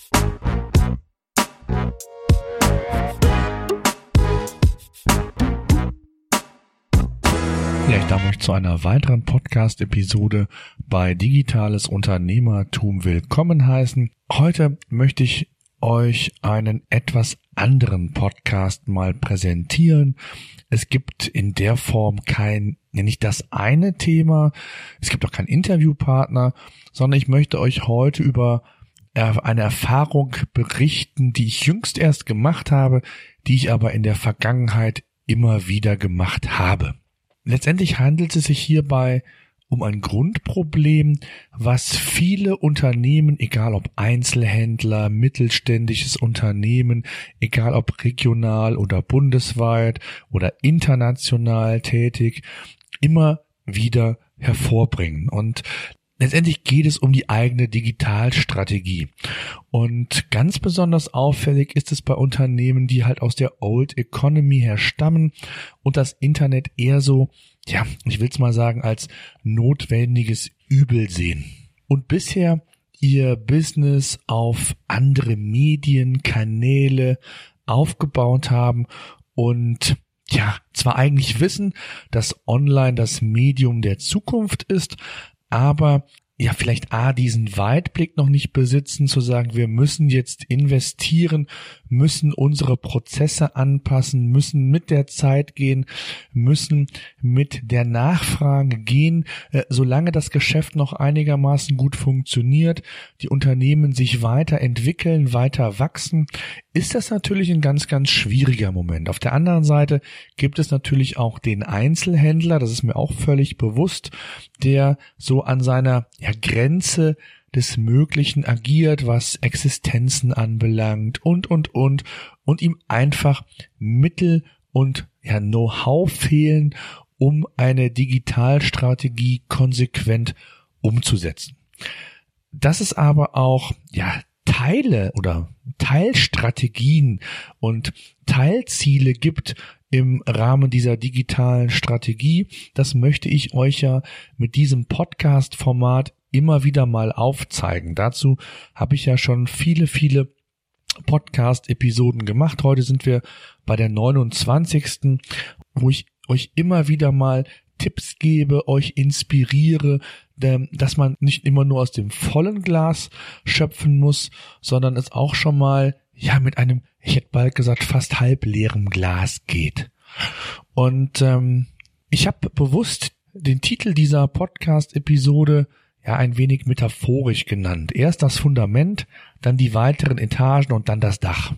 Ja, ich darf euch zu einer weiteren Podcast-Episode bei Digitales Unternehmertum willkommen heißen. Heute möchte ich euch einen etwas anderen Podcast mal präsentieren. Es gibt in der Form kein, nicht das eine Thema, es gibt auch keinen Interviewpartner, sondern ich möchte euch heute über eine Erfahrung berichten, die ich jüngst erst gemacht habe, die ich aber in der Vergangenheit immer wieder gemacht habe. Letztendlich handelt es sich hierbei um ein Grundproblem, was viele Unternehmen, egal ob Einzelhändler, mittelständisches Unternehmen, egal ob regional oder bundesweit oder international tätig, immer wieder hervorbringen. Und Letztendlich geht es um die eigene Digitalstrategie. Und ganz besonders auffällig ist es bei Unternehmen, die halt aus der Old Economy her stammen und das Internet eher so, ja, ich will es mal sagen, als notwendiges Übel sehen. Und bisher ihr Business auf andere Medien, Kanäle aufgebaut haben und ja, zwar eigentlich wissen, dass online das Medium der Zukunft ist, aber ja, vielleicht A, diesen Weitblick noch nicht besitzen, zu sagen, wir müssen jetzt investieren, müssen unsere Prozesse anpassen, müssen mit der Zeit gehen, müssen mit der Nachfrage gehen, äh, solange das Geschäft noch einigermaßen gut funktioniert, die Unternehmen sich weiterentwickeln, weiter wachsen, ist das natürlich ein ganz, ganz schwieriger Moment. Auf der anderen Seite gibt es natürlich auch den Einzelhändler, das ist mir auch völlig bewusst, der so an seiner ja, Grenze des Möglichen agiert, was Existenzen anbelangt und, und, und, und ihm einfach Mittel und ja, Know-how fehlen, um eine Digitalstrategie konsequent umzusetzen. Dass es aber auch, ja, Teile oder Teilstrategien und Teilziele gibt im Rahmen dieser digitalen Strategie, das möchte ich euch ja mit diesem Podcast-Format immer wieder mal aufzeigen. Dazu habe ich ja schon viele, viele Podcast-Episoden gemacht. Heute sind wir bei der 29. wo ich euch immer wieder mal Tipps gebe, euch inspiriere, dass man nicht immer nur aus dem vollen Glas schöpfen muss, sondern es auch schon mal, ja, mit einem, ich hätte bald gesagt, fast halb leerem Glas geht. Und ähm, ich habe bewusst den Titel dieser Podcast-Episode ja ein wenig metaphorisch genannt. Erst das Fundament, dann die weiteren Etagen und dann das Dach.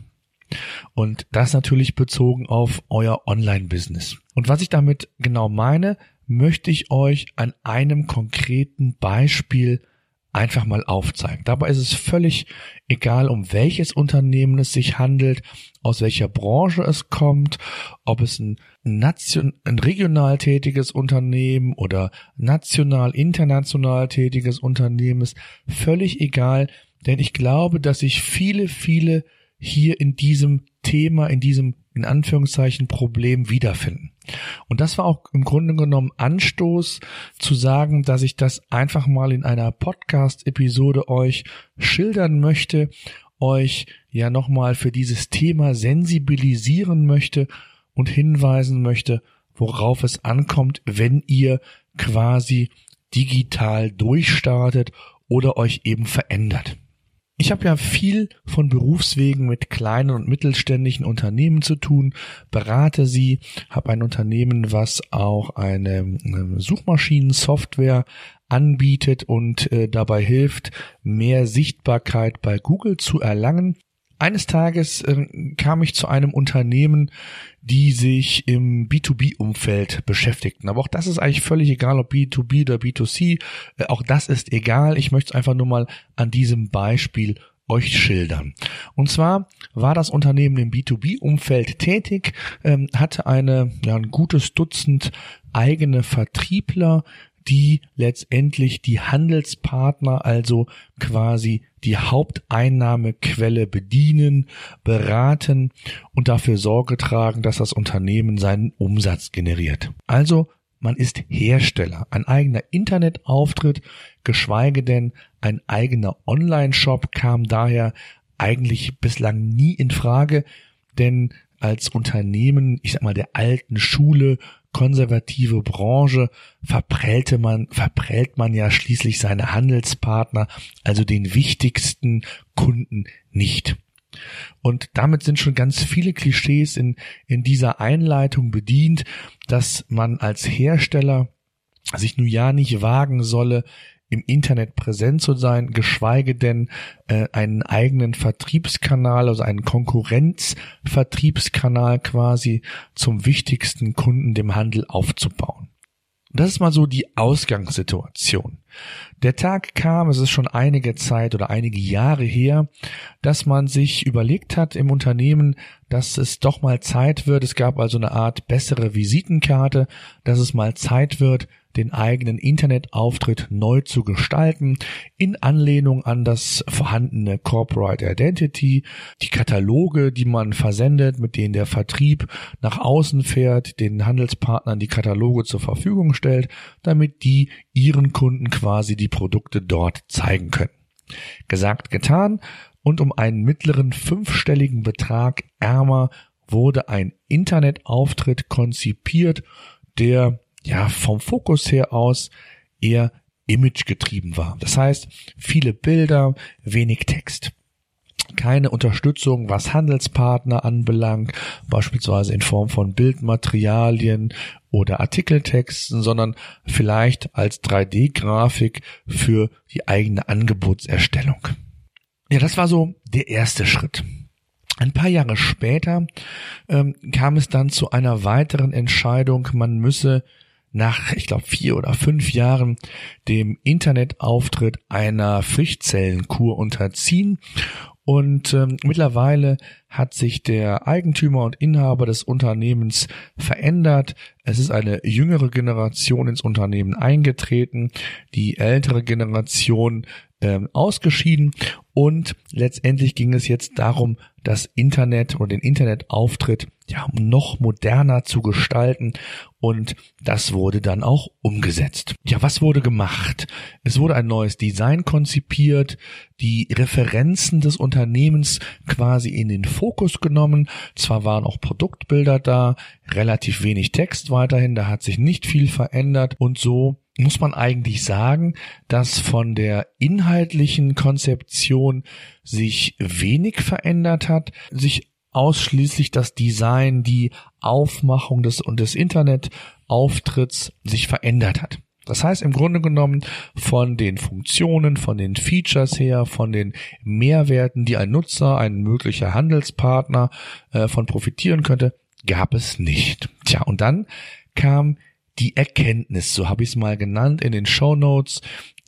Und das natürlich bezogen auf euer Online-Business. Und was ich damit genau meine, möchte ich euch an einem konkreten Beispiel einfach mal aufzeigen. Dabei ist es völlig egal, um welches Unternehmen es sich handelt, aus welcher Branche es kommt, ob es ein, nation, ein regional tätiges Unternehmen oder national, international tätiges Unternehmen ist. Völlig egal, denn ich glaube, dass sich viele, viele hier in diesem Thema, in diesem in Anführungszeichen Problem wiederfinden. Und das war auch im Grunde genommen Anstoß zu sagen, dass ich das einfach mal in einer Podcast-Episode euch schildern möchte, euch ja nochmal für dieses Thema sensibilisieren möchte und hinweisen möchte, worauf es ankommt, wenn ihr quasi digital durchstartet oder euch eben verändert. Ich habe ja viel von Berufswegen mit kleinen und mittelständischen Unternehmen zu tun, berate sie, habe ein Unternehmen, was auch eine Suchmaschinensoftware anbietet und äh, dabei hilft, mehr Sichtbarkeit bei Google zu erlangen. Eines Tages äh, kam ich zu einem Unternehmen, die sich im B2B-Umfeld beschäftigten. Aber auch das ist eigentlich völlig egal, ob B2B oder B2C. Äh, auch das ist egal. Ich möchte es einfach nur mal an diesem Beispiel euch schildern. Und zwar war das Unternehmen im B2B-Umfeld tätig, ähm, hatte eine, ja, ein gutes Dutzend eigene Vertriebler, die letztendlich die Handelspartner, also quasi die Haupteinnahmequelle bedienen, beraten und dafür Sorge tragen, dass das Unternehmen seinen Umsatz generiert. Also man ist Hersteller. Ein eigener Internetauftritt, geschweige denn ein eigener Online-Shop kam daher eigentlich bislang nie in Frage, denn als Unternehmen, ich sag mal, der alten Schule, konservative Branche, verprellte man, verprellt man ja schließlich seine Handelspartner, also den wichtigsten Kunden nicht. Und damit sind schon ganz viele Klischees in, in dieser Einleitung bedient, dass man als Hersteller sich nun ja nicht wagen solle, im Internet präsent zu sein, geschweige denn äh, einen eigenen Vertriebskanal, also einen Konkurrenzvertriebskanal quasi zum wichtigsten Kunden, dem Handel aufzubauen. Das ist mal so die Ausgangssituation. Der Tag kam, es ist schon einige Zeit oder einige Jahre her, dass man sich überlegt hat im Unternehmen, dass es doch mal Zeit wird. Es gab also eine Art bessere Visitenkarte, dass es mal Zeit wird, den eigenen Internetauftritt neu zu gestalten, in Anlehnung an das vorhandene Corporate Identity, die Kataloge, die man versendet, mit denen der Vertrieb nach außen fährt, den Handelspartnern die Kataloge zur Verfügung stellt, damit die ihren Kunden quasi die Produkte dort zeigen können. Gesagt, getan, und um einen mittleren fünfstelligen Betrag ärmer wurde ein Internetauftritt konzipiert, der ja vom Fokus her aus eher Image getrieben war. Das heißt, viele Bilder, wenig Text. Keine Unterstützung, was Handelspartner anbelangt, beispielsweise in Form von Bildmaterialien oder Artikeltexten, sondern vielleicht als 3D-Grafik für die eigene Angebotserstellung. Ja, das war so der erste Schritt. Ein paar Jahre später ähm, kam es dann zu einer weiteren Entscheidung, man müsse nach, ich glaube, vier oder fünf Jahren dem Internetauftritt einer Frischzellenkur unterziehen. Und ähm, mittlerweile hat sich der Eigentümer und Inhaber des Unternehmens verändert. Es ist eine jüngere Generation ins Unternehmen eingetreten. Die ältere Generation ähm, ausgeschieden und letztendlich ging es jetzt darum, das Internet oder den Internetauftritt ja noch moderner zu gestalten und das wurde dann auch umgesetzt. Ja, was wurde gemacht? Es wurde ein neues Design konzipiert, die Referenzen des Unternehmens quasi in den Fokus genommen. Zwar waren auch Produktbilder da, relativ wenig Text weiterhin, da hat sich nicht viel verändert und so muss man eigentlich sagen, dass von der inhaltlichen Konzeption sich wenig verändert hat, sich ausschließlich das Design, die Aufmachung des und des Internetauftritts sich verändert hat. Das heißt im Grunde genommen von den Funktionen, von den Features her, von den Mehrwerten, die ein Nutzer, ein möglicher Handelspartner äh, von profitieren könnte, gab es nicht. Tja, und dann kam die Erkenntnis, so habe ich es mal genannt in den Show Notes,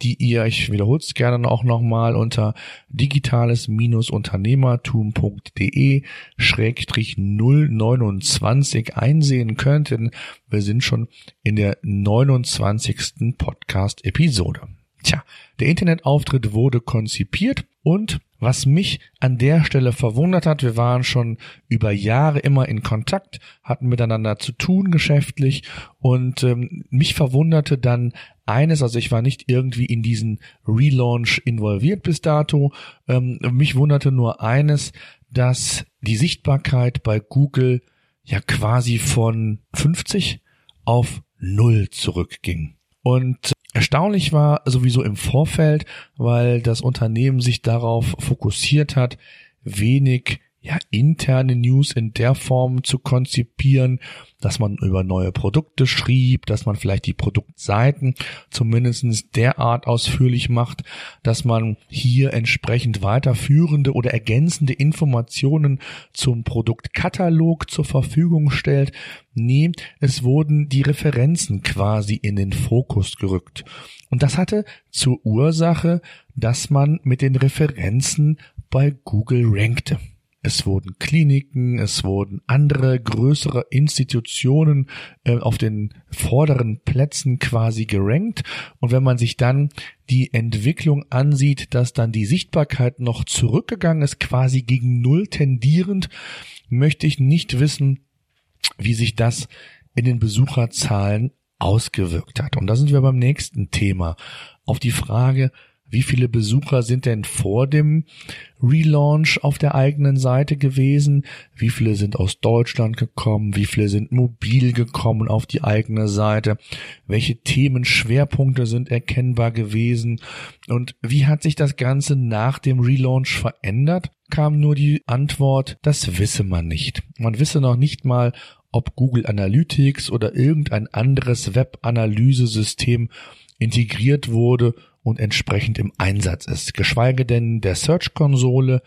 die ihr, ich wiederhole es gerne auch nochmal unter digitales-unternehmertum.de schrägstrich 029 einsehen könnt, denn wir sind schon in der 29. Podcast-Episode. Tja, der Internetauftritt wurde konzipiert und was mich an der Stelle verwundert hat, wir waren schon über Jahre immer in Kontakt, hatten miteinander zu tun geschäftlich und ähm, mich verwunderte dann eines, also ich war nicht irgendwie in diesen Relaunch involviert bis dato, ähm, mich wunderte nur eines, dass die Sichtbarkeit bei Google ja quasi von 50 auf null zurückging. Und Erstaunlich war sowieso im Vorfeld, weil das Unternehmen sich darauf fokussiert hat, wenig ja, interne News in der Form zu konzipieren, dass man über neue Produkte schrieb, dass man vielleicht die Produktseiten zumindestens derart ausführlich macht, dass man hier entsprechend weiterführende oder ergänzende Informationen zum Produktkatalog zur Verfügung stellt. Nee, es wurden die Referenzen quasi in den Fokus gerückt. Und das hatte zur Ursache, dass man mit den Referenzen bei Google rankte. Es wurden Kliniken, es wurden andere größere Institutionen äh, auf den vorderen Plätzen quasi gerankt. Und wenn man sich dann die Entwicklung ansieht, dass dann die Sichtbarkeit noch zurückgegangen ist, quasi gegen Null tendierend, möchte ich nicht wissen, wie sich das in den Besucherzahlen ausgewirkt hat. Und da sind wir beim nächsten Thema. Auf die Frage, wie viele Besucher sind denn vor dem Relaunch auf der eigenen Seite gewesen, wie viele sind aus Deutschland gekommen, wie viele sind mobil gekommen auf die eigene Seite, welche Themenschwerpunkte sind erkennbar gewesen und wie hat sich das Ganze nach dem Relaunch verändert? kam nur die Antwort, das wisse man nicht. Man wisse noch nicht mal, ob Google Analytics oder irgendein anderes Web-Analysesystem integriert wurde und entsprechend im Einsatz ist. Geschweige denn der Search-Konsole,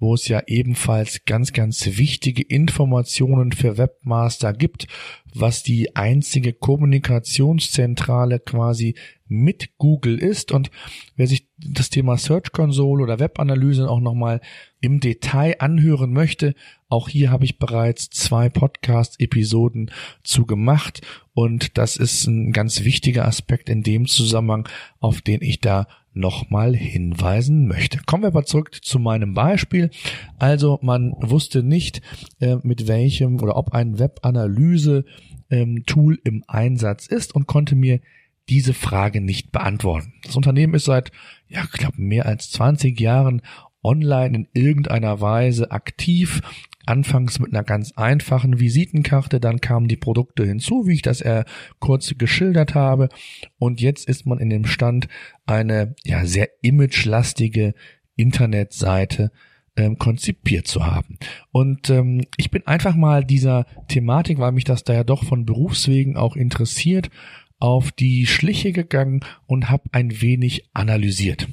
wo es ja ebenfalls ganz, ganz wichtige Informationen für Webmaster gibt, was die einzige Kommunikationszentrale quasi mit Google ist. Und wer sich das Thema Search Console oder Webanalyse auch nochmal im Detail anhören möchte, auch hier habe ich bereits zwei Podcast-Episoden zu gemacht. Und das ist ein ganz wichtiger Aspekt in dem Zusammenhang, auf den ich da nochmal hinweisen möchte. Kommen wir aber zurück zu meinem Beispiel. Also man wusste nicht, äh, mit welchem oder ob ein Webanalyse ähm, im Einsatz ist und konnte mir diese Frage nicht beantworten. Das Unternehmen ist seit, ja, ich glaube, mehr als 20 Jahren online in irgendeiner Weise aktiv. Anfangs mit einer ganz einfachen Visitenkarte, dann kamen die Produkte hinzu, wie ich das eher kurz geschildert habe. Und jetzt ist man in dem Stand, eine ja sehr imagelastige Internetseite ähm, konzipiert zu haben. Und ähm, ich bin einfach mal dieser Thematik, weil mich das da ja doch von Berufswegen auch interessiert, auf die Schliche gegangen und habe ein wenig analysiert.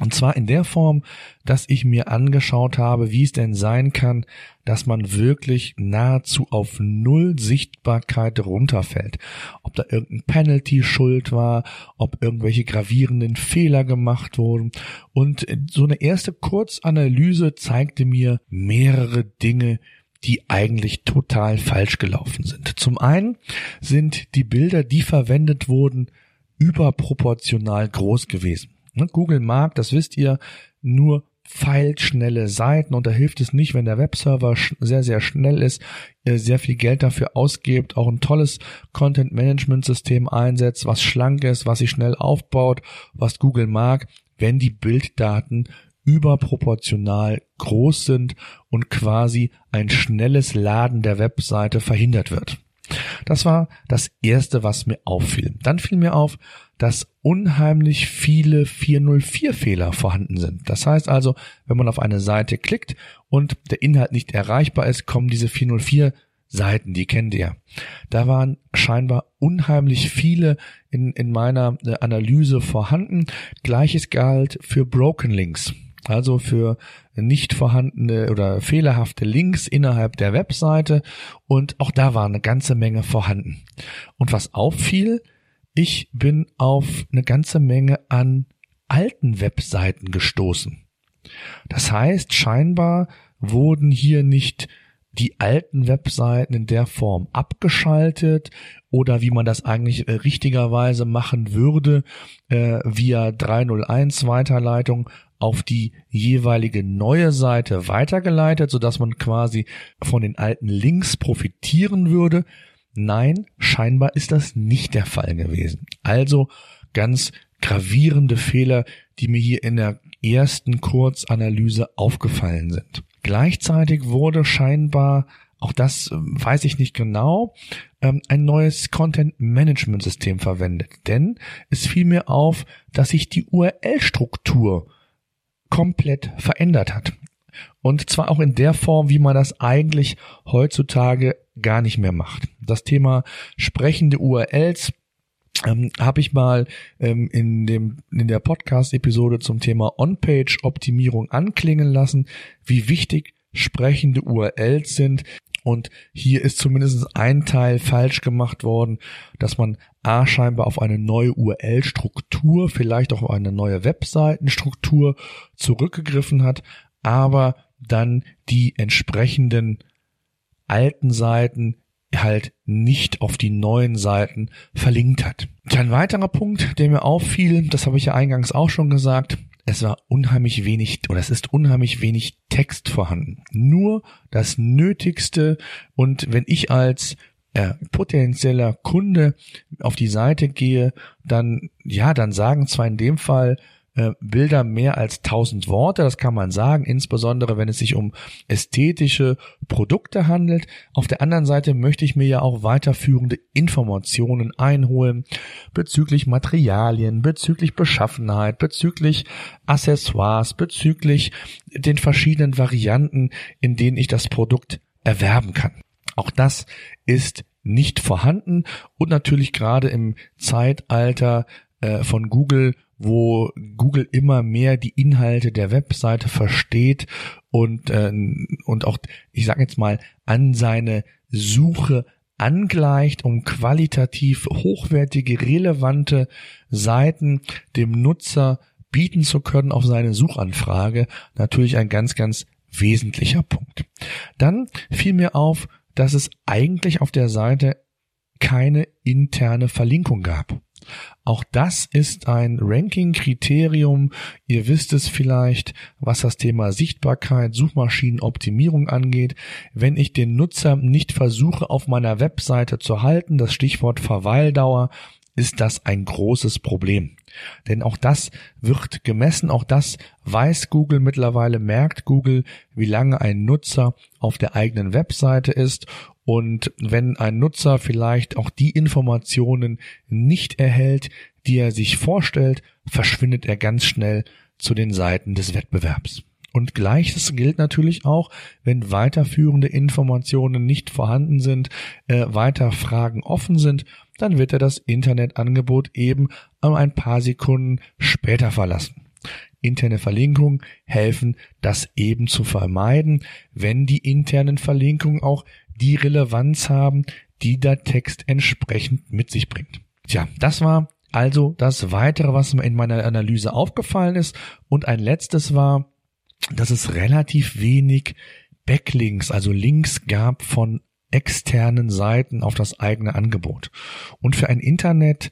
Und zwar in der Form, dass ich mir angeschaut habe, wie es denn sein kann, dass man wirklich nahezu auf Null Sichtbarkeit runterfällt. Ob da irgendein Penalty schuld war, ob irgendwelche gravierenden Fehler gemacht wurden. Und so eine erste Kurzanalyse zeigte mir mehrere Dinge, die eigentlich total falsch gelaufen sind. Zum einen sind die Bilder, die verwendet wurden, überproportional groß gewesen. Ne, Google mag, das wisst ihr, nur pfeilschnelle Seiten und da hilft es nicht, wenn der Webserver sehr, sehr schnell ist, ihr sehr viel Geld dafür ausgebt, auch ein tolles Content-Management-System einsetzt, was schlank ist, was sich schnell aufbaut, was Google mag, wenn die Bilddaten überproportional groß sind und quasi ein schnelles Laden der Webseite verhindert wird. Das war das erste, was mir auffiel. Dann fiel mir auf, dass unheimlich viele 404 Fehler vorhanden sind. Das heißt also, wenn man auf eine Seite klickt und der Inhalt nicht erreichbar ist, kommen diese 404 Seiten, die kennt ihr. Da waren scheinbar unheimlich viele in, in meiner äh, Analyse vorhanden. Gleiches galt für Broken Links also für nicht vorhandene oder fehlerhafte Links innerhalb der Webseite und auch da war eine ganze Menge vorhanden. Und was auffiel, ich bin auf eine ganze Menge an alten Webseiten gestoßen. Das heißt, scheinbar wurden hier nicht die alten Webseiten in der Form abgeschaltet oder wie man das eigentlich äh, richtigerweise machen würde, äh, via 301 Weiterleitung auf die jeweilige neue Seite weitergeleitet, sodass man quasi von den alten Links profitieren würde. Nein, scheinbar ist das nicht der Fall gewesen. Also ganz gravierende Fehler, die mir hier in der ersten Kurzanalyse aufgefallen sind. Gleichzeitig wurde scheinbar, auch das ähm, weiß ich nicht genau, ähm, ein neues Content Management System verwendet. Denn es fiel mir auf, dass sich die URL-Struktur komplett verändert hat. Und zwar auch in der Form, wie man das eigentlich heutzutage gar nicht mehr macht. Das Thema sprechende URLs ähm, habe ich mal ähm, in dem in der Podcast-Episode zum Thema On-Page-Optimierung anklingen lassen, wie wichtig sprechende URLs sind. Und hier ist zumindest ein Teil falsch gemacht worden, dass man A scheinbar auf eine neue URL-Struktur, vielleicht auch auf eine neue Webseitenstruktur zurückgegriffen hat, aber dann die entsprechenden alten Seiten halt nicht auf die neuen Seiten verlinkt hat. Ein weiterer Punkt, der mir auffiel, das habe ich ja eingangs auch schon gesagt, es war unheimlich wenig oder es ist unheimlich wenig Text vorhanden. Nur das Nötigste und wenn ich als äh, potenzieller Kunde auf die Seite gehe, dann ja, dann sagen zwar in dem Fall äh, Bilder mehr als 1000 Worte, das kann man sagen, insbesondere wenn es sich um ästhetische Produkte handelt. Auf der anderen Seite möchte ich mir ja auch weiterführende Informationen einholen bezüglich Materialien, bezüglich Beschaffenheit, bezüglich Accessoires, bezüglich den verschiedenen Varianten, in denen ich das Produkt erwerben kann. Auch das ist nicht vorhanden und natürlich gerade im Zeitalter äh, von Google, wo Google immer mehr die Inhalte der Webseite versteht und äh, und auch ich sage jetzt mal an seine Suche angleicht, um qualitativ hochwertige, relevante Seiten dem Nutzer bieten zu können auf seine Suchanfrage, natürlich ein ganz, ganz wesentlicher Punkt. Dann fiel mir auf, dass es eigentlich auf der Seite keine interne Verlinkung gab. Auch das ist ein Ranking-Kriterium. Ihr wisst es vielleicht, was das Thema Sichtbarkeit, Suchmaschinenoptimierung angeht. Wenn ich den Nutzer nicht versuche, auf meiner Webseite zu halten, das Stichwort Verweildauer, ist das ein großes Problem. Denn auch das wird gemessen, auch das weiß Google mittlerweile, merkt Google, wie lange ein Nutzer auf der eigenen Webseite ist und wenn ein Nutzer vielleicht auch die Informationen nicht erhält, die er sich vorstellt, verschwindet er ganz schnell zu den Seiten des Wettbewerbs. Und gleiches gilt natürlich auch, wenn weiterführende Informationen nicht vorhanden sind, äh, weiter Fragen offen sind, dann wird er das Internetangebot eben um ein paar Sekunden später verlassen. Interne Verlinkungen helfen, das eben zu vermeiden, wenn die internen Verlinkungen auch die Relevanz haben, die der Text entsprechend mit sich bringt. Tja, das war also das weitere, was mir in meiner Analyse aufgefallen ist. Und ein letztes war, dass es relativ wenig Backlinks, also Links gab von externen Seiten auf das eigene Angebot. Und für ein Internet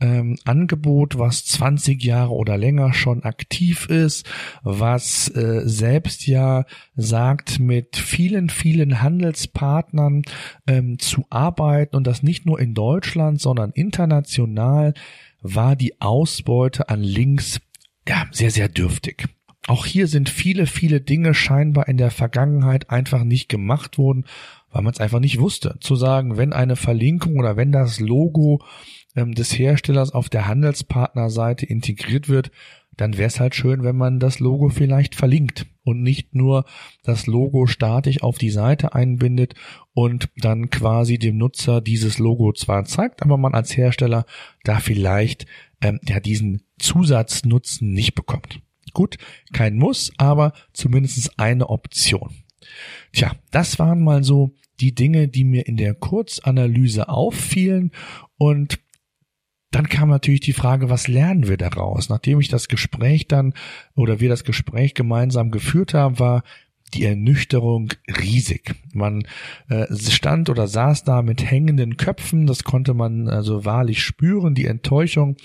ähm, Angebot, was 20 Jahre oder länger schon aktiv ist, was äh, selbst ja sagt, mit vielen, vielen Handelspartnern ähm, zu arbeiten und das nicht nur in Deutschland, sondern international, war die Ausbeute an Links ja sehr, sehr dürftig. Auch hier sind viele, viele Dinge scheinbar in der Vergangenheit einfach nicht gemacht worden, weil man es einfach nicht wusste. Zu sagen, wenn eine Verlinkung oder wenn das Logo ähm, des Herstellers auf der Handelspartnerseite integriert wird, dann wäre es halt schön, wenn man das Logo vielleicht verlinkt und nicht nur das Logo statisch auf die Seite einbindet und dann quasi dem Nutzer dieses Logo zwar zeigt, aber man als Hersteller da vielleicht ähm, ja diesen Zusatznutzen nicht bekommt. Gut, kein Muss, aber zumindest eine Option. Tja, das waren mal so die Dinge, die mir in der Kurzanalyse auffielen und dann kam natürlich die Frage, was lernen wir daraus? Nachdem ich das Gespräch dann oder wir das Gespräch gemeinsam geführt haben, war die Ernüchterung riesig. Man äh, stand oder saß da mit hängenden Köpfen, das konnte man also wahrlich spüren, die Enttäuschung.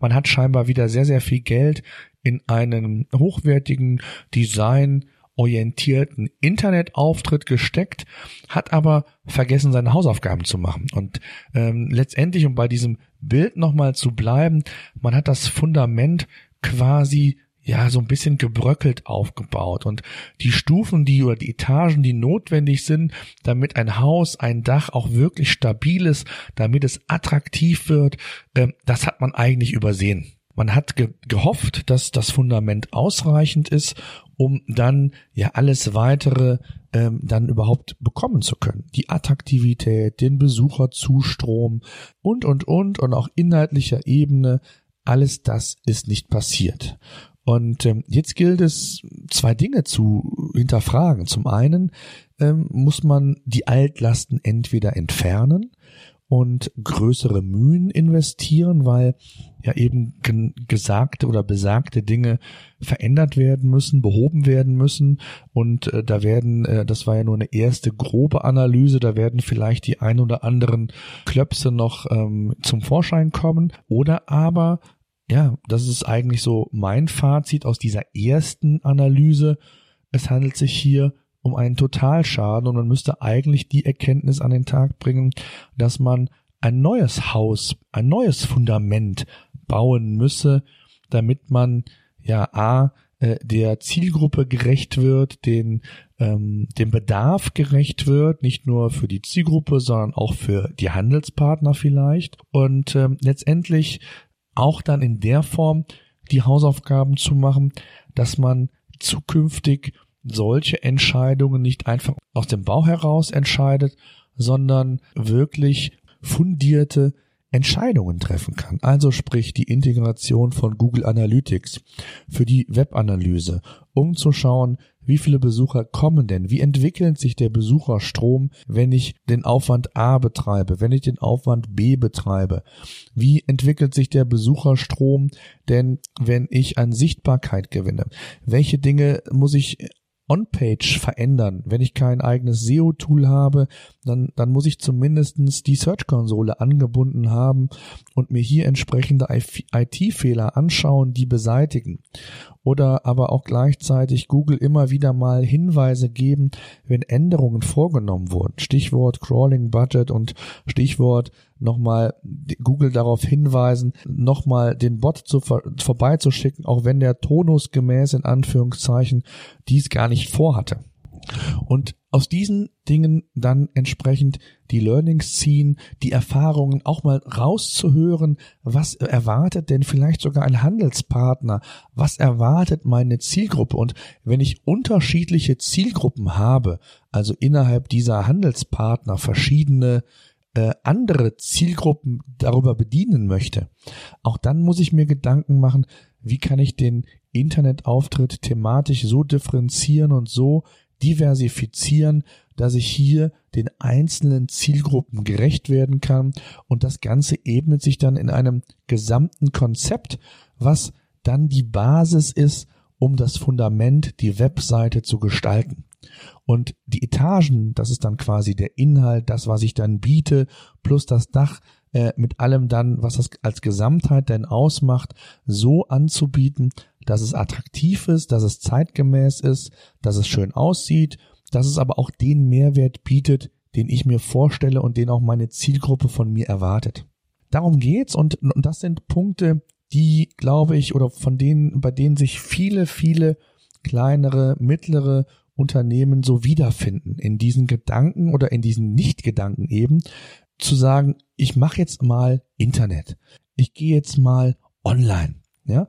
Man hat scheinbar wieder sehr, sehr viel Geld in einen hochwertigen Design orientierten Internetauftritt gesteckt, hat aber vergessen, seine Hausaufgaben zu machen. Und ähm, letztendlich, um bei diesem Bild nochmal zu bleiben, man hat das Fundament quasi ja so ein bisschen gebröckelt aufgebaut und die Stufen, die oder die Etagen, die notwendig sind, damit ein Haus, ein Dach auch wirklich stabil ist, damit es attraktiv wird, äh, das hat man eigentlich übersehen. Man hat ge gehofft, dass das Fundament ausreichend ist, um dann ja alles weitere ähm, dann überhaupt bekommen zu können. Die Attraktivität, den Besucherzustrom und, und, und und auch inhaltlicher Ebene, alles das ist nicht passiert. Und ähm, jetzt gilt es, zwei Dinge zu hinterfragen. Zum einen ähm, muss man die Altlasten entweder entfernen und größere Mühen investieren, weil ja eben gesagte oder besagte Dinge verändert werden müssen, behoben werden müssen und äh, da werden, äh, das war ja nur eine erste grobe Analyse, da werden vielleicht die ein oder anderen Klöpse noch ähm, zum Vorschein kommen oder aber ja, das ist eigentlich so mein Fazit aus dieser ersten Analyse. Es handelt sich hier um einen Totalschaden und man müsste eigentlich die Erkenntnis an den Tag bringen, dass man ein neues Haus, ein neues Fundament bauen müsse, damit man ja A äh, der Zielgruppe gerecht wird, den ähm, dem Bedarf gerecht wird, nicht nur für die Zielgruppe, sondern auch für die Handelspartner vielleicht. Und ähm, letztendlich auch dann in der Form die Hausaufgaben zu machen, dass man zukünftig solche Entscheidungen nicht einfach aus dem Bau heraus entscheidet, sondern wirklich fundierte Entscheidungen treffen kann. Also sprich die Integration von Google Analytics für die Webanalyse, um zu schauen, wie viele Besucher kommen denn? Wie entwickelt sich der Besucherstrom, wenn ich den Aufwand A betreibe, wenn ich den Aufwand B betreibe? Wie entwickelt sich der Besucherstrom denn, wenn ich an Sichtbarkeit gewinne? Welche Dinge muss ich On-Page verändern. Wenn ich kein eigenes SEO-Tool habe, dann, dann muss ich zumindestens die Search-Konsole angebunden haben und mir hier entsprechende IT-Fehler anschauen, die beseitigen. Oder aber auch gleichzeitig Google immer wieder mal Hinweise geben, wenn Änderungen vorgenommen wurden. Stichwort Crawling Budget und Stichwort nochmal Google darauf hinweisen, nochmal den Bot zu, vorbeizuschicken, auch wenn der Tonus gemäß in Anführungszeichen dies gar nicht vorhatte. Und aus diesen Dingen dann entsprechend die Learnings ziehen, die Erfahrungen auch mal rauszuhören, was erwartet denn vielleicht sogar ein Handelspartner, was erwartet meine Zielgruppe? Und wenn ich unterschiedliche Zielgruppen habe, also innerhalb dieser Handelspartner verschiedene äh, andere Zielgruppen darüber bedienen möchte, auch dann muss ich mir Gedanken machen, wie kann ich den Internetauftritt thematisch so differenzieren und so diversifizieren, dass ich hier den einzelnen Zielgruppen gerecht werden kann und das Ganze ebnet sich dann in einem gesamten Konzept, was dann die Basis ist, um das Fundament, die Webseite zu gestalten. Und die Etagen, das ist dann quasi der Inhalt, das, was ich dann biete, plus das Dach äh, mit allem dann, was das als Gesamtheit denn ausmacht, so anzubieten, dass es attraktiv ist, dass es zeitgemäß ist, dass es schön aussieht, dass es aber auch den Mehrwert bietet, den ich mir vorstelle und den auch meine Zielgruppe von mir erwartet. Darum geht's und, und das sind Punkte, die, glaube ich, oder von denen, bei denen sich viele, viele kleinere, mittlere Unternehmen so wiederfinden in diesen Gedanken oder in diesen Nicht-Gedanken eben, zu sagen, ich mache jetzt mal Internet, ich gehe jetzt mal online, ja,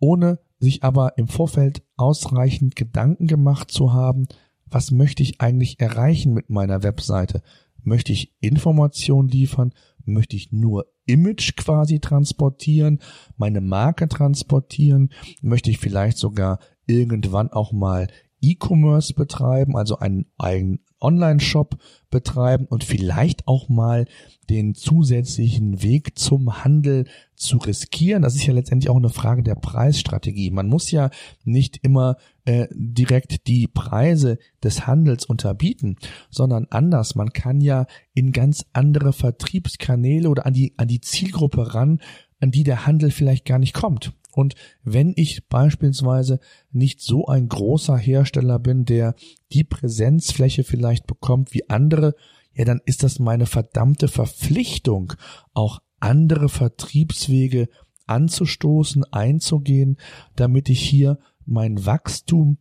ohne sich aber im Vorfeld ausreichend Gedanken gemacht zu haben, was möchte ich eigentlich erreichen mit meiner Webseite? Möchte ich Information liefern? Möchte ich nur Image quasi transportieren, meine Marke transportieren? Möchte ich vielleicht sogar irgendwann auch mal E-Commerce betreiben, also einen eigenen Online-Shop betreiben und vielleicht auch mal den zusätzlichen Weg zum Handel zu riskieren. Das ist ja letztendlich auch eine Frage der Preisstrategie. Man muss ja nicht immer äh, direkt die Preise des Handels unterbieten, sondern anders. Man kann ja in ganz andere Vertriebskanäle oder an die, an die Zielgruppe ran, an die der Handel vielleicht gar nicht kommt. Und wenn ich beispielsweise nicht so ein großer Hersteller bin, der die Präsenzfläche vielleicht bekommt wie andere, ja, dann ist das meine verdammte Verpflichtung, auch andere Vertriebswege anzustoßen, einzugehen, damit ich hier mein Wachstum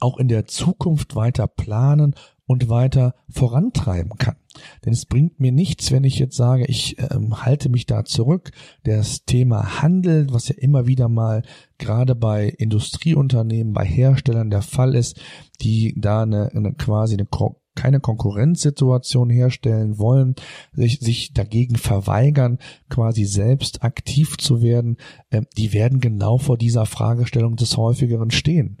auch in der Zukunft weiter planen und weiter vorantreiben kann. Denn es bringt mir nichts, wenn ich jetzt sage, ich ähm, halte mich da zurück. Das Thema Handel, was ja immer wieder mal gerade bei Industrieunternehmen, bei Herstellern der Fall ist, die da eine, eine quasi eine keine Konkurrenzsituation herstellen wollen, sich, sich dagegen verweigern, quasi selbst aktiv zu werden, äh, die werden genau vor dieser Fragestellung des häufigeren stehen.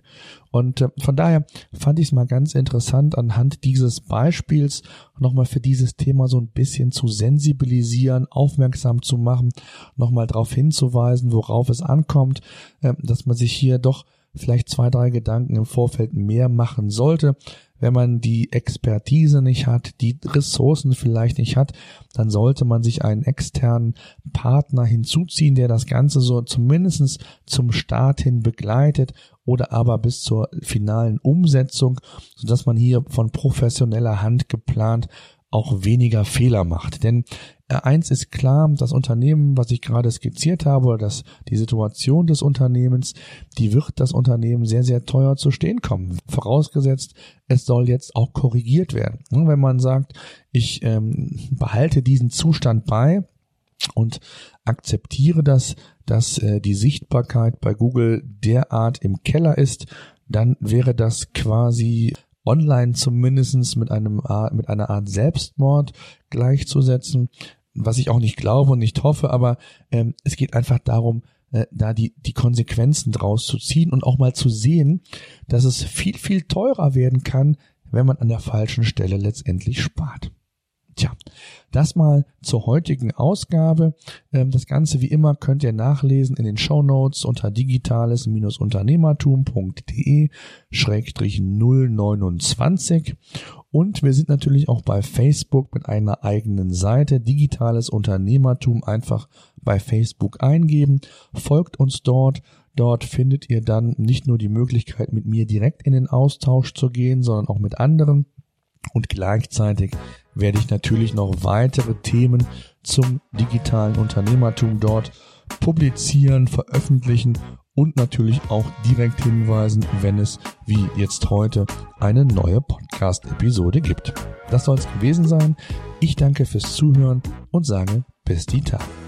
Und äh, von daher fand ich es mal ganz interessant, anhand dieses Beispiels nochmal für dieses Thema so ein bisschen zu sensibilisieren, aufmerksam zu machen, nochmal darauf hinzuweisen, worauf es ankommt, äh, dass man sich hier doch vielleicht zwei, drei Gedanken im Vorfeld mehr machen sollte. Wenn man die Expertise nicht hat, die Ressourcen vielleicht nicht hat, dann sollte man sich einen externen Partner hinzuziehen, der das Ganze so zumindestens zum Start hin begleitet oder aber bis zur finalen Umsetzung, sodass man hier von professioneller Hand geplant auch weniger Fehler macht. Denn eins ist klar, das Unternehmen, was ich gerade skizziert habe, oder das, die Situation des Unternehmens, die wird das Unternehmen sehr, sehr teuer zu stehen kommen. Vorausgesetzt, es soll jetzt auch korrigiert werden. Wenn man sagt, ich ähm, behalte diesen Zustand bei, und akzeptiere das, dass äh, die Sichtbarkeit bei Google derart im Keller ist, dann wäre das quasi online zumindestens mit einem mit einer Art Selbstmord gleichzusetzen, was ich auch nicht glaube und nicht hoffe, aber ähm, es geht einfach darum, äh, da die, die Konsequenzen draus zu ziehen und auch mal zu sehen, dass es viel, viel teurer werden kann, wenn man an der falschen Stelle letztendlich spart. Tja, das mal zur heutigen Ausgabe. Ähm, das Ganze wie immer könnt ihr nachlesen in den Show Notes unter digitales-unternehmertum.de schrägstrich 029 und wir sind natürlich auch bei Facebook mit einer eigenen Seite Digitales Unternehmertum einfach bei Facebook eingeben. Folgt uns dort. Dort findet ihr dann nicht nur die Möglichkeit, mit mir direkt in den Austausch zu gehen, sondern auch mit anderen. Und gleichzeitig werde ich natürlich noch weitere Themen zum digitalen Unternehmertum dort publizieren, veröffentlichen und natürlich auch direkt hinweisen, wenn es wie jetzt heute eine neue Podcast-Episode gibt. Das soll es gewesen sein. Ich danke fürs Zuhören und sage bis die Tage.